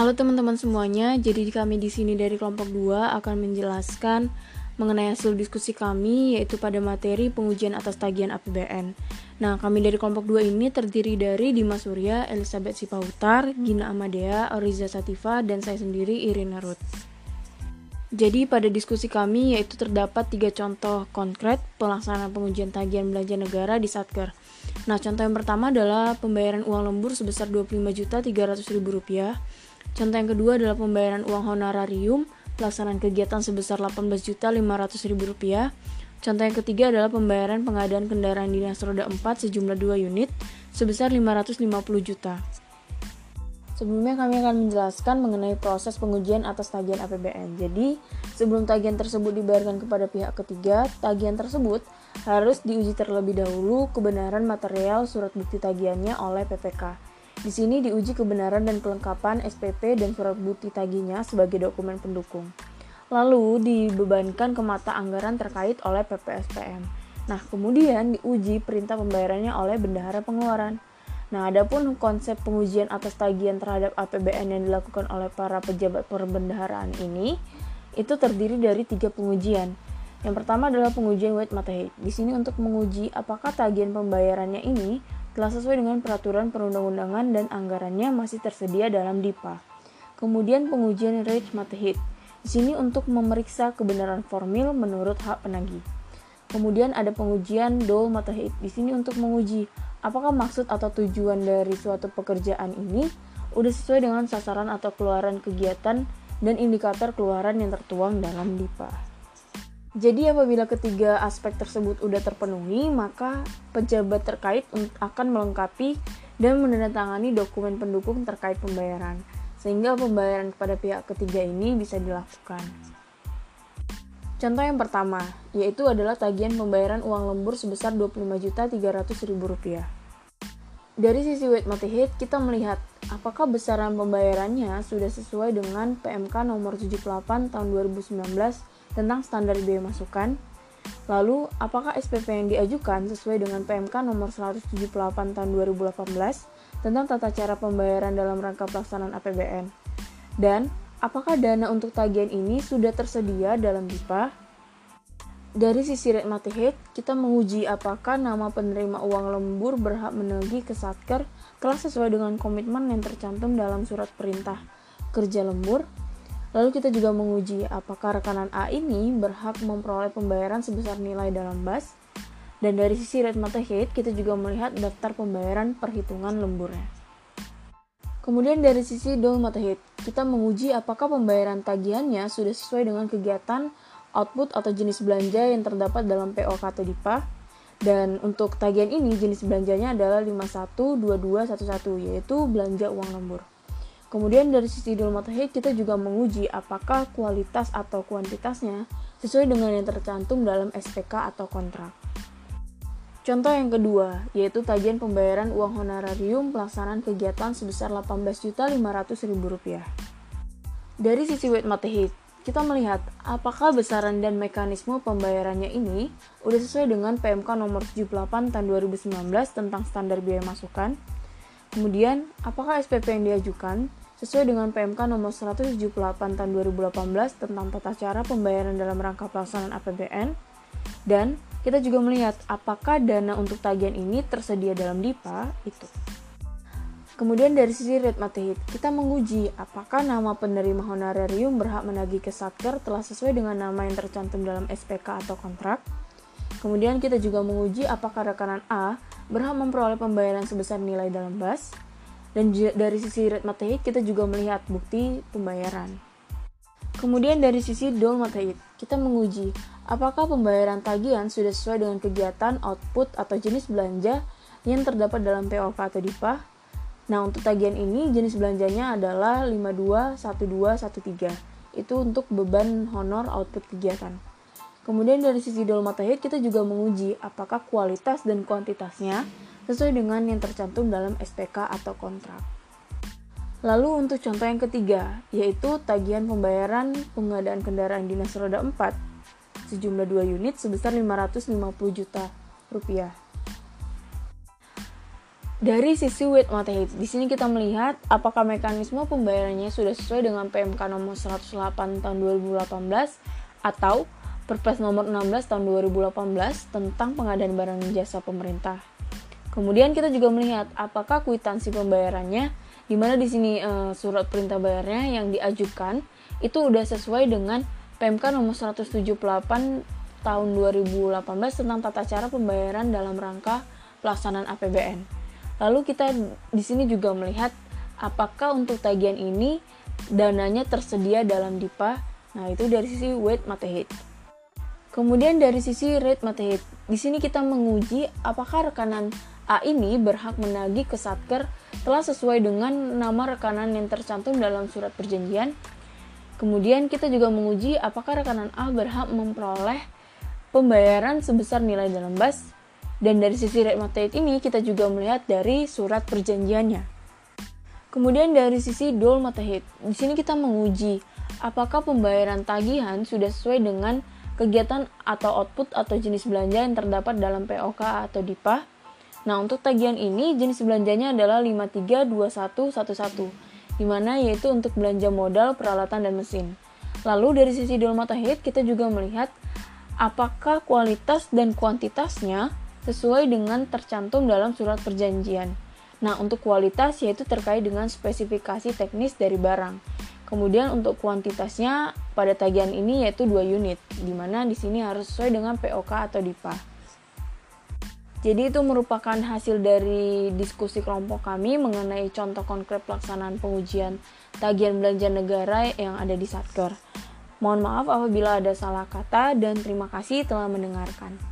Halo teman-teman semuanya, jadi kami di sini dari kelompok 2 akan menjelaskan mengenai hasil diskusi kami yaitu pada materi pengujian atas tagihan APBN. Nah, kami dari kelompok 2 ini terdiri dari Dimas Surya, Elizabeth Sipautar, Gina Amadea, Oriza Sativa, dan saya sendiri Irina Ruth. Jadi pada diskusi kami yaitu terdapat tiga contoh konkret pelaksanaan pengujian tagihan belanja negara di Satker. Nah, contoh yang pertama adalah pembayaran uang lembur sebesar Rp25.300.000 Contoh yang kedua adalah pembayaran uang honorarium pelaksanaan kegiatan sebesar Rp18.500.000. Contoh yang ketiga adalah pembayaran pengadaan kendaraan dinas roda 4 sejumlah 2 unit sebesar 550 juta. Sebelumnya kami akan menjelaskan mengenai proses pengujian atas tagihan APBN. Jadi, sebelum tagihan tersebut dibayarkan kepada pihak ketiga, tagihan tersebut harus diuji terlebih dahulu kebenaran material surat bukti tagihannya oleh PPK. Di sini diuji kebenaran dan kelengkapan SPP dan surat bukti tagihnya sebagai dokumen pendukung. Lalu dibebankan ke mata anggaran terkait oleh PPSPM. Nah, kemudian diuji perintah pembayarannya oleh bendahara pengeluaran. Nah, adapun konsep pengujian atas tagihan terhadap APBN yang dilakukan oleh para pejabat perbendaharaan ini itu terdiri dari tiga pengujian. Yang pertama adalah pengujian wait matahit. Di sini untuk menguji apakah tagihan pembayarannya ini telah sesuai dengan peraturan perundang-undangan dan anggarannya masih tersedia dalam DIPA. Kemudian pengujian rate matahit. Di sini untuk memeriksa kebenaran formil menurut hak penagih. Kemudian ada pengujian dol matahit. Di sini untuk menguji apakah maksud atau tujuan dari suatu pekerjaan ini udah sesuai dengan sasaran atau keluaran kegiatan dan indikator keluaran yang tertuang dalam DIPA. Jadi apabila ketiga aspek tersebut sudah terpenuhi, maka pejabat terkait akan melengkapi dan menandatangani dokumen pendukung terkait pembayaran, sehingga pembayaran kepada pihak ketiga ini bisa dilakukan. Contoh yang pertama, yaitu adalah tagihan pembayaran uang lembur sebesar Rp25.300.000. Dari sisi weight multi-hit, kita melihat apakah besaran pembayarannya sudah sesuai dengan PMK nomor 78 tahun 2019 tentang standar biaya masukan. Lalu, apakah SPP yang diajukan sesuai dengan PMK nomor 178 tahun 2018 tentang tata cara pembayaran dalam rangka pelaksanaan APBN? Dan, apakah dana untuk tagihan ini sudah tersedia dalam DIPA? Dari sisi rate matihit, kita menguji apakah nama penerima uang lembur berhak menagih ke Satker telah sesuai dengan komitmen yang tercantum dalam surat perintah kerja lembur Lalu kita juga menguji apakah rekanan A ini berhak memperoleh pembayaran sebesar nilai dalam BAS. Dan dari sisi rate matahit, kita juga melihat daftar pembayaran perhitungan lemburnya. Kemudian dari sisi dol matahit, kita menguji apakah pembayaran tagihannya sudah sesuai dengan kegiatan, output atau jenis belanja yang terdapat dalam POK atau DIPA. Dan untuk tagihan ini jenis belanjanya adalah 512211 yaitu belanja uang lembur. Kemudian dari sisi idul matahid kita juga menguji apakah kualitas atau kuantitasnya sesuai dengan yang tercantum dalam SPK atau kontrak. Contoh yang kedua, yaitu tagihan pembayaran uang honorarium pelaksanaan kegiatan sebesar Rp18.500.000. Dari sisi weight matahid, kita melihat apakah besaran dan mekanisme pembayarannya ini sudah sesuai dengan PMK nomor 78 tahun 2019 tentang standar biaya masukan. Kemudian, apakah SPP yang diajukan sesuai dengan PMK nomor 178 tahun 2018 tentang tata cara pembayaran dalam rangka pelaksanaan APBN dan kita juga melihat apakah dana untuk tagihan ini tersedia dalam DIPA itu. Kemudian dari sisi rate matehit, kita menguji apakah nama penerima honorarium berhak menagih ke Satker telah sesuai dengan nama yang tercantum dalam SPK atau kontrak. Kemudian kita juga menguji apakah rekanan A berhak memperoleh pembayaran sebesar nilai dalam BAS dan dari sisi red matahit kita juga melihat bukti pembayaran. Kemudian dari sisi dol matahit, kita menguji apakah pembayaran tagihan sudah sesuai dengan kegiatan, output, atau jenis belanja yang terdapat dalam POK atau DIPA. Nah, untuk tagihan ini jenis belanjanya adalah 521213. Itu untuk beban honor output kegiatan. Kemudian dari sisi dol matahit kita juga menguji apakah kualitas dan kuantitasnya sesuai dengan yang tercantum dalam SPK atau kontrak. Lalu untuk contoh yang ketiga, yaitu tagihan pembayaran pengadaan kendaraan dinas roda 4 sejumlah 2 unit sebesar 550 juta rupiah. Dari sisi weight materi, di sini kita melihat apakah mekanisme pembayarannya sudah sesuai dengan PMK nomor 108 tahun 2018 atau Perpres nomor 16 tahun 2018 tentang pengadaan barang jasa pemerintah. Kemudian kita juga melihat apakah kwitansi pembayarannya di mana di sini e, surat perintah bayarnya yang diajukan itu udah sesuai dengan PMK nomor 178 tahun 2018 tentang tata cara pembayaran dalam rangka pelaksanaan APBN. Lalu kita di sini juga melihat apakah untuk tagihan ini dananya tersedia dalam DIPA. Nah, itu dari sisi weight matehit. Kemudian dari sisi rate matehit, di sini kita menguji apakah rekanan A ini berhak menagih ke Satker telah sesuai dengan nama rekanan yang tercantum dalam surat perjanjian. Kemudian kita juga menguji apakah rekanan A berhak memperoleh pembayaran sebesar nilai dalam bas. Dan dari sisi rate matehit ini kita juga melihat dari surat perjanjiannya. Kemudian dari sisi dol matehit, di sini kita menguji apakah pembayaran tagihan sudah sesuai dengan kegiatan atau output atau jenis belanja yang terdapat dalam POK atau DIPA. Nah, untuk tagihan ini jenis belanjanya adalah 532111, di mana yaitu untuk belanja modal, peralatan, dan mesin. Lalu dari sisi Dolmata Hit, kita juga melihat apakah kualitas dan kuantitasnya sesuai dengan tercantum dalam surat perjanjian. Nah, untuk kualitas yaitu terkait dengan spesifikasi teknis dari barang. Kemudian untuk kuantitasnya pada tagihan ini yaitu 2 unit, di mana di sini harus sesuai dengan POK atau DIPA. Jadi itu merupakan hasil dari diskusi kelompok kami mengenai contoh konkret pelaksanaan pengujian tagihan belanja negara yang ada di Satker. Mohon maaf apabila ada salah kata dan terima kasih telah mendengarkan.